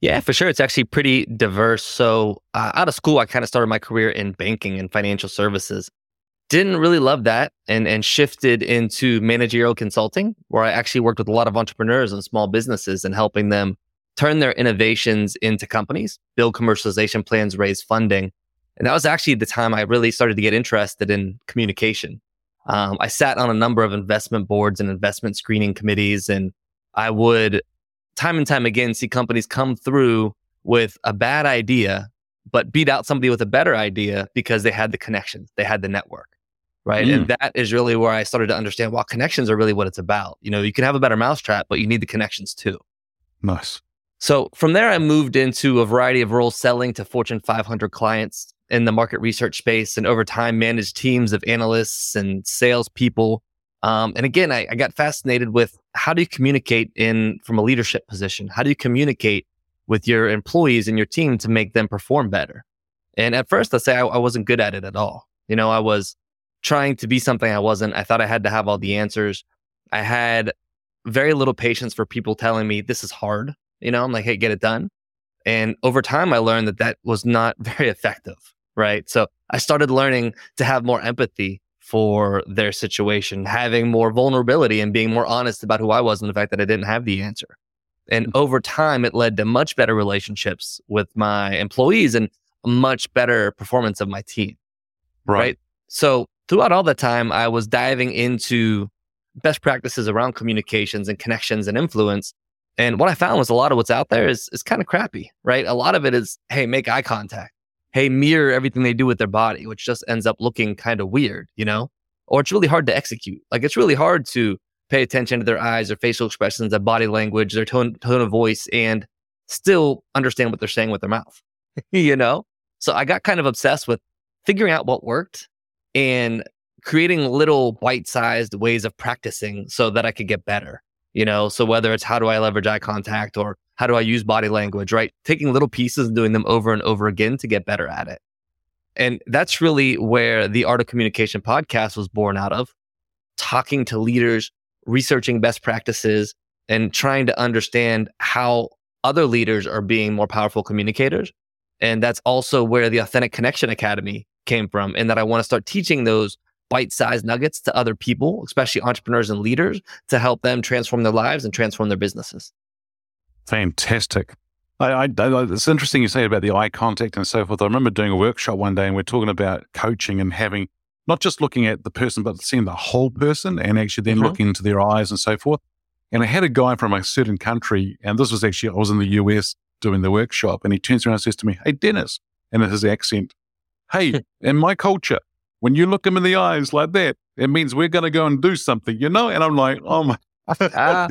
Yeah, for sure. It's actually pretty diverse. So, uh, out of school, I kind of started my career in banking and financial services. Didn't really love that and, and shifted into managerial consulting, where I actually worked with a lot of entrepreneurs and small businesses and helping them turn their innovations into companies, build commercialization plans, raise funding. And that was actually the time I really started to get interested in communication. Um, I sat on a number of investment boards and investment screening committees, and I would time and time again see companies come through with a bad idea, but beat out somebody with a better idea because they had the connections, they had the network. Right. Mm. And that is really where I started to understand, well, connections are really what it's about. You know, you can have a better mousetrap, but you need the connections too. Nice. So from there, I moved into a variety of roles selling to Fortune 500 clients in the market research space and over time managed teams of analysts and salespeople um, and again, I, I got fascinated with how do you communicate in from a leadership position? How do you communicate with your employees and your team to make them perform better? And at first, let's say I, I wasn't good at it at all. You know, I was trying to be something I wasn't. I thought I had to have all the answers. I had very little patience for people telling me this is hard. You know, I'm like, hey, get it done. And over time, I learned that that was not very effective. Right. So I started learning to have more empathy for their situation, having more vulnerability and being more honest about who I was and the fact that I didn't have the answer. And mm. over time, it led to much better relationships with my employees and much better performance of my team. Right. right? So throughout all that time, I was diving into best practices around communications and connections and influence. And what I found was a lot of what's out there is, is kind of crappy, right? A lot of it is, hey, make eye contact hey, mirror everything they do with their body, which just ends up looking kind of weird, you know? Or it's really hard to execute. Like it's really hard to pay attention to their eyes, their facial expressions, their body language, their tone, tone of voice, and still understand what they're saying with their mouth, you know? So I got kind of obsessed with figuring out what worked and creating little bite sized ways of practicing so that I could get better, you know? So whether it's how do I leverage eye contact or how do I use body language, right? Taking little pieces and doing them over and over again to get better at it. And that's really where the Art of Communication podcast was born out of talking to leaders, researching best practices, and trying to understand how other leaders are being more powerful communicators. And that's also where the Authentic Connection Academy came from, and that I want to start teaching those bite sized nuggets to other people, especially entrepreneurs and leaders, to help them transform their lives and transform their businesses. Fantastic. I, I, it's interesting you say about the eye contact and so forth. I remember doing a workshop one day and we're talking about coaching and having not just looking at the person, but seeing the whole person and actually then mm-hmm. looking into their eyes and so forth. And I had a guy from a certain country, and this was actually, I was in the US doing the workshop, and he turns around and says to me, Hey, Dennis, and his accent, Hey, in my culture, when you look him in the eyes like that, it means we're going to go and do something, you know? And I'm like, Oh my. Ah.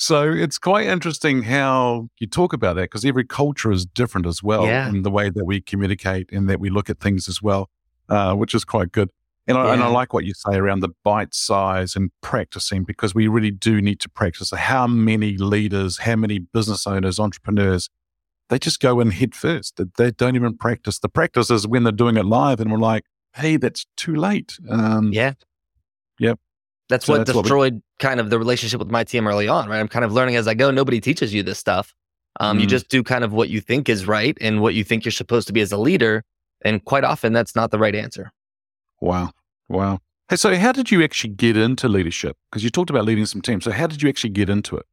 So it's quite interesting how you talk about that because every culture is different as well yeah. in the way that we communicate and that we look at things as well, uh, which is quite good. And, yeah. I, and I like what you say around the bite size and practicing because we really do need to practice. How many leaders, how many business owners, entrepreneurs, they just go in head first. They don't even practice. The practice is when they're doing it live and we're like, hey, that's too late. Um, yeah. Yep. That's so what that's destroyed what we... kind of the relationship with my team early on, right? I'm kind of learning as I go. Nobody teaches you this stuff. Um, mm. You just do kind of what you think is right and what you think you're supposed to be as a leader. And quite often, that's not the right answer. Wow. Wow. Hey, so how did you actually get into leadership? Because you talked about leading some teams. So how did you actually get into it?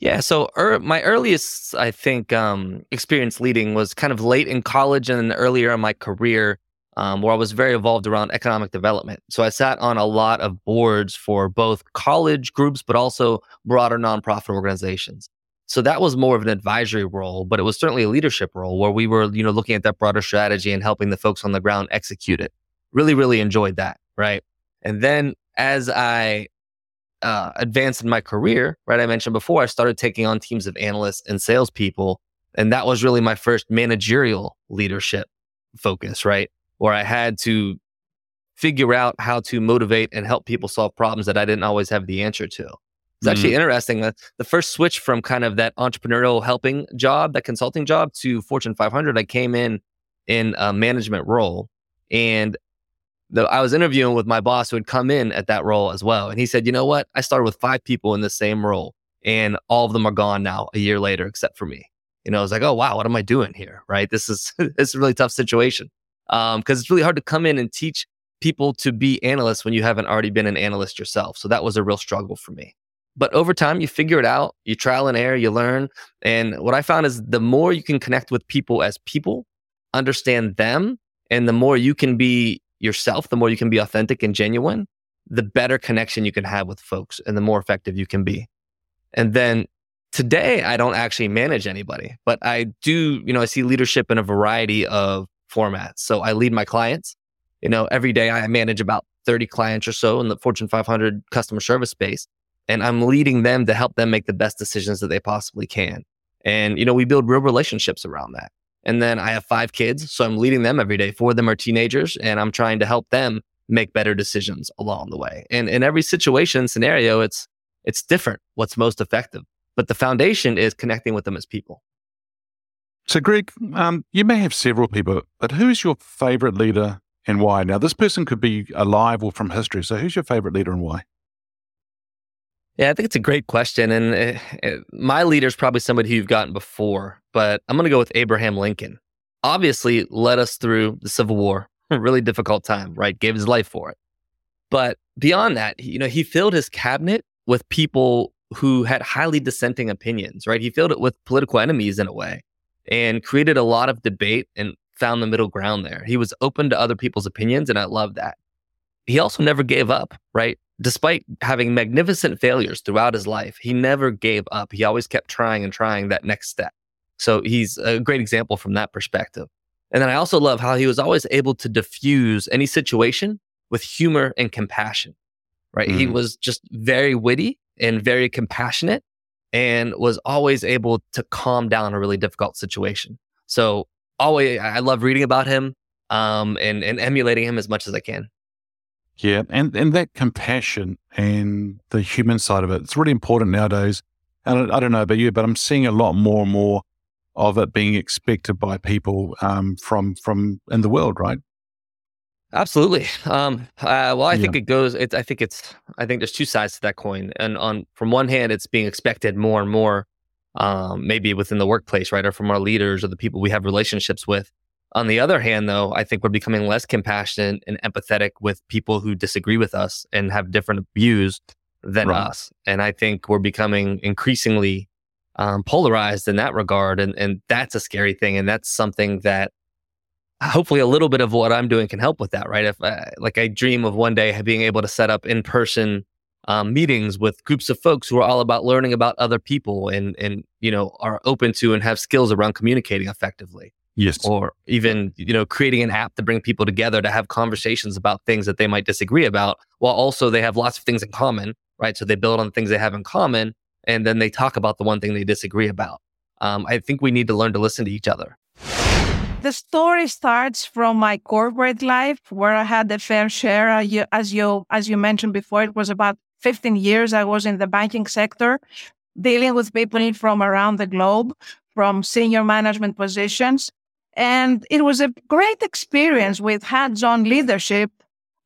Yeah, so er, my earliest, I think, um, experience leading was kind of late in college and earlier in my career, um, where I was very involved around economic development. So I sat on a lot of boards for both college groups, but also broader nonprofit organizations. So that was more of an advisory role, but it was certainly a leadership role where we were, you know, looking at that broader strategy and helping the folks on the ground execute it. Really, really enjoyed that, right? And then as I uh, advanced in my career, right? I mentioned before, I started taking on teams of analysts and salespeople. And that was really my first managerial leadership focus, right? Where I had to figure out how to motivate and help people solve problems that I didn't always have the answer to. It's actually mm-hmm. interesting that the first switch from kind of that entrepreneurial helping job, that consulting job to Fortune 500, I came in in a management role. And the, I was interviewing with my boss who had come in at that role as well. And he said, you know what? I started with five people in the same role and all of them are gone now a year later, except for me. You know, I was like, oh, wow, what am I doing here? Right. This is, this is a really tough situation. Um, cause it's really hard to come in and teach people to be analysts when you haven't already been an analyst yourself. So that was a real struggle for me. But over time, you figure it out, you trial and error, you learn. And what I found is the more you can connect with people as people, understand them, and the more you can be yourself, the more you can be authentic and genuine, the better connection you can have with folks and the more effective you can be. And then today, I don't actually manage anybody, but I do, you know, I see leadership in a variety of formats. So I lead my clients. You know, every day I manage about 30 clients or so in the Fortune 500 customer service space. And I'm leading them to help them make the best decisions that they possibly can. And, you know, we build real relationships around that. And then I have five kids. So I'm leading them every day. Four of them are teenagers and I'm trying to help them make better decisions along the way. And in every situation, scenario, it's, it's different what's most effective. But the foundation is connecting with them as people. So, Greg, um, you may have several people, but who is your favorite leader and why? Now, this person could be alive or from history. So, who's your favorite leader and why? Yeah, I think it's a great question. And it, it, my leader is probably somebody who you've gotten before, but I'm going to go with Abraham Lincoln. Obviously, led us through the Civil War, a really difficult time, right? Gave his life for it. But beyond that, you know, he filled his cabinet with people who had highly dissenting opinions, right? He filled it with political enemies in a way and created a lot of debate and found the middle ground there. He was open to other people's opinions, and I love that. He also never gave up, right? despite having magnificent failures throughout his life, he never gave up. He always kept trying and trying that next step. So he's a great example from that perspective. And then I also love how he was always able to diffuse any situation with humor and compassion, right? Mm. He was just very witty and very compassionate and was always able to calm down a really difficult situation. So always, I love reading about him um, and, and emulating him as much as I can. Yeah, and and that compassion and the human side of it, it's really important nowadays. And I, I don't know about you, but I'm seeing a lot more and more of it being expected by people um, from from in the world, right? Absolutely. Um, uh, well, I yeah. think it goes. It, I think it's. I think there's two sides to that coin, and on from one hand, it's being expected more and more, um, maybe within the workplace, right, or from our leaders or the people we have relationships with. On the other hand, though, I think we're becoming less compassionate and empathetic with people who disagree with us and have different views than right. us. And I think we're becoming increasingly um, polarized in that regard. And, and that's a scary thing. And that's something that hopefully a little bit of what I'm doing can help with that, right? If uh, like I dream of one day being able to set up in person um, meetings with groups of folks who are all about learning about other people and, and, you know, are open to and have skills around communicating effectively. Yes. Or even, you know, creating an app to bring people together to have conversations about things that they might disagree about, while also they have lots of things in common, right? So they build on things they have in common and then they talk about the one thing they disagree about. Um, I think we need to learn to listen to each other. The story starts from my corporate life, where I had a fair share. Uh, as you as you mentioned before, it was about 15 years I was in the banking sector, dealing with people from around the globe, from senior management positions. And it was a great experience with hands on leadership.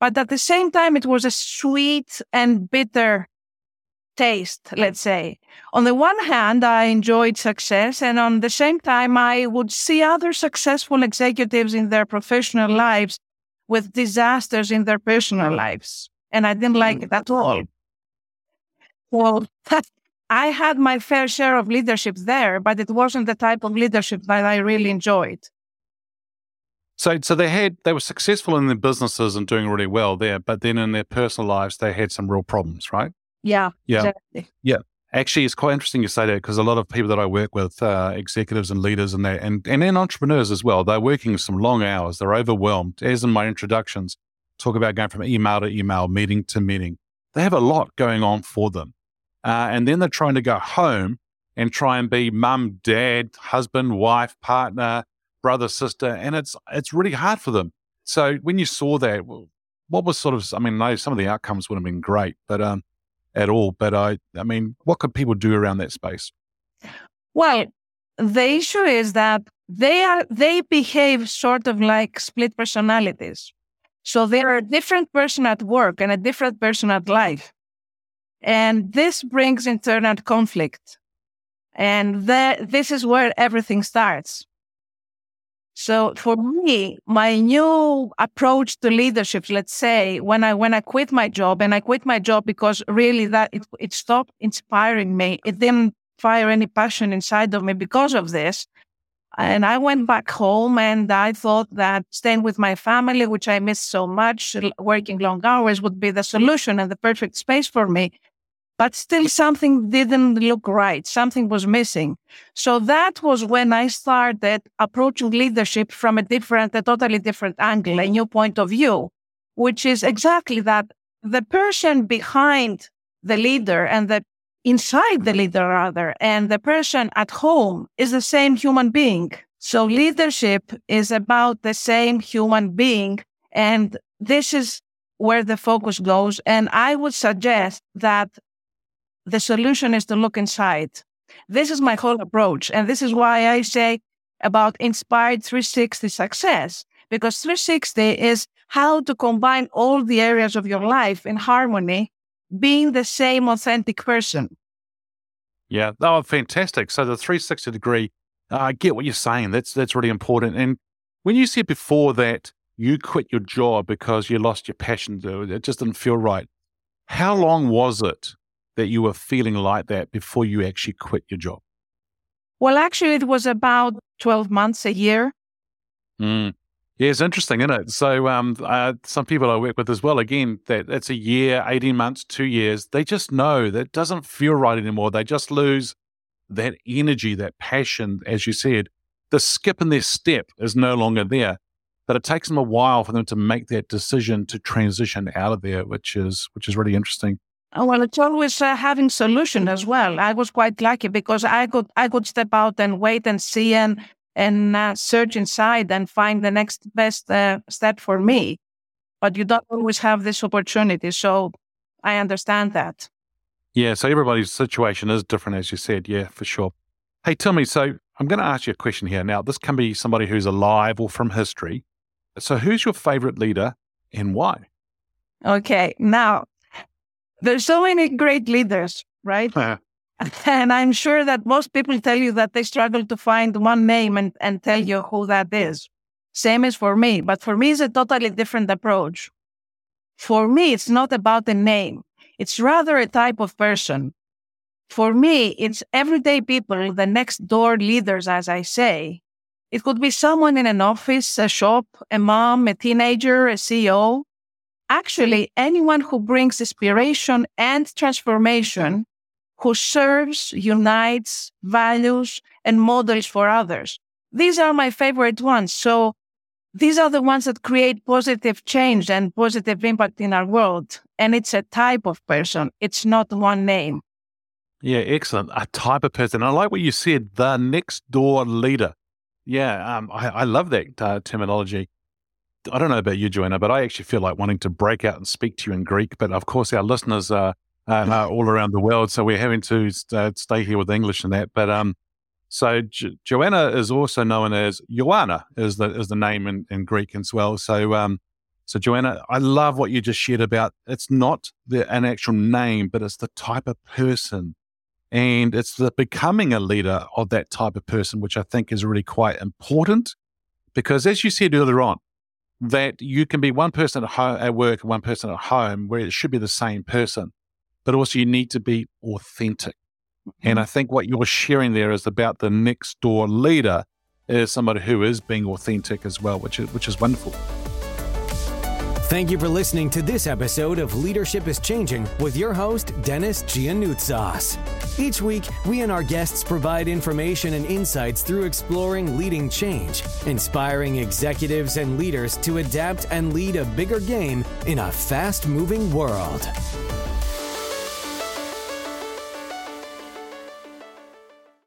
But at the same time, it was a sweet and bitter taste, let's say. On the one hand, I enjoyed success. And on the same time, I would see other successful executives in their professional lives with disasters in their personal lives. And I didn't like mm-hmm. it at all. Well, I had my fair share of leadership there, but it wasn't the type of leadership that I really enjoyed. So, so they had they were successful in their businesses and doing really well there, but then in their personal lives they had some real problems, right? Yeah, Yeah. exactly. Yeah. Actually, it's quite interesting you say that because a lot of people that I work with, uh, executives and leaders and that, and, and then entrepreneurs as well, they're working some long hours. They're overwhelmed. As in my introductions, talk about going from email to email, meeting to meeting. They have a lot going on for them. Uh, and then they're trying to go home and try and be mum, dad, husband, wife, partner, brother, sister. And it's, it's really hard for them. So when you saw that, what was sort of, I mean, some of the outcomes would have been great, but, um, at all. But I, I mean, what could people do around that space? Well, the issue is that they are they behave sort of like split personalities. So they're a different person at work and a different person at life. And this brings internal conflict. And that this is where everything starts. So for me, my new approach to leadership, let's say when I, when I quit my job and I quit my job because really that it, it stopped inspiring me. It didn't fire any passion inside of me because of this. And I went back home and I thought that staying with my family, which I miss so much, working long hours would be the solution and the perfect space for me but still something didn't look right. Something was missing. So that was when I started approaching leadership from a different, a totally different angle, a new point of view, which is exactly that the person behind the leader and the inside the leader rather, and the person at home is the same human being. So leadership is about the same human being. And this is where the focus goes. And I would suggest that the solution is to look inside. This is my whole approach. And this is why I say about inspired 360 success, because 360 is how to combine all the areas of your life in harmony, being the same authentic person. Yeah. Oh, fantastic. So the 360 degree, uh, I get what you're saying. That's, that's really important. And when you said before that you quit your job because you lost your passion, it just didn't feel right. How long was it that you were feeling like that before you actually quit your job? Well, actually, it was about 12 months, a year. Mm. Yeah, it's interesting, isn't it? So, um, uh, some people I work with as well, again, that it's a year, 18 months, two years, they just know that it doesn't feel right anymore. They just lose that energy, that passion, as you said. The skip in their step is no longer there. But it takes them a while for them to make that decision to transition out of there, which is which is really interesting. Oh, well, it's always uh, having solution as well. I was quite lucky because I could I could step out and wait and see and and uh, search inside and find the next best uh, step for me. But you don't always have this opportunity, so I understand that. Yeah, so everybody's situation is different, as you said. Yeah, for sure. Hey, tell me. So I'm going to ask you a question here. Now, this can be somebody who's alive or from history. So, who's your favorite leader and why? Okay, now there's so many great leaders, right? and I'm sure that most people tell you that they struggle to find one name and, and tell you who that is. Same is for me, but for me, it's a totally different approach. For me, it's not about the name. It's rather a type of person. For me, it's everyday people, the next door leaders, as I say. It could be someone in an office, a shop, a mom, a teenager, a CEO, actually anyone who brings inspiration and transformation, who serves, unites, values, and models for others. These are my favorite ones. So these are the ones that create positive change and positive impact in our world. And it's a type of person. It's not one name. Yeah, excellent. A type of person. I like what you said, the next door leader. Yeah, um, I, I, love that uh, terminology. I don't know about you, Joanna, but I actually feel like wanting to break out and speak to you in Greek. But of course, our listeners are, are all around the world, so we're having to uh, stay here with English and that. But um, so jo- Joanna is also known as Joanna, is the is the name in, in Greek as well. So um, so Joanna, I love what you just shared about. It's not the, an actual name, but it's the type of person, and it's the becoming a leader of that type of person, which I think is really quite important. Because as you said earlier on, that you can be one person at home at work and one person at home where it should be the same person, but also you need to be authentic. Mm-hmm. And I think what you're sharing there is about the next door leader is somebody who is being authentic as well, which is which is wonderful. Thank you for listening to this episode of Leadership is Changing with your host, Dennis Giannoutsos. Each week, we and our guests provide information and insights through exploring leading change, inspiring executives and leaders to adapt and lead a bigger game in a fast moving world.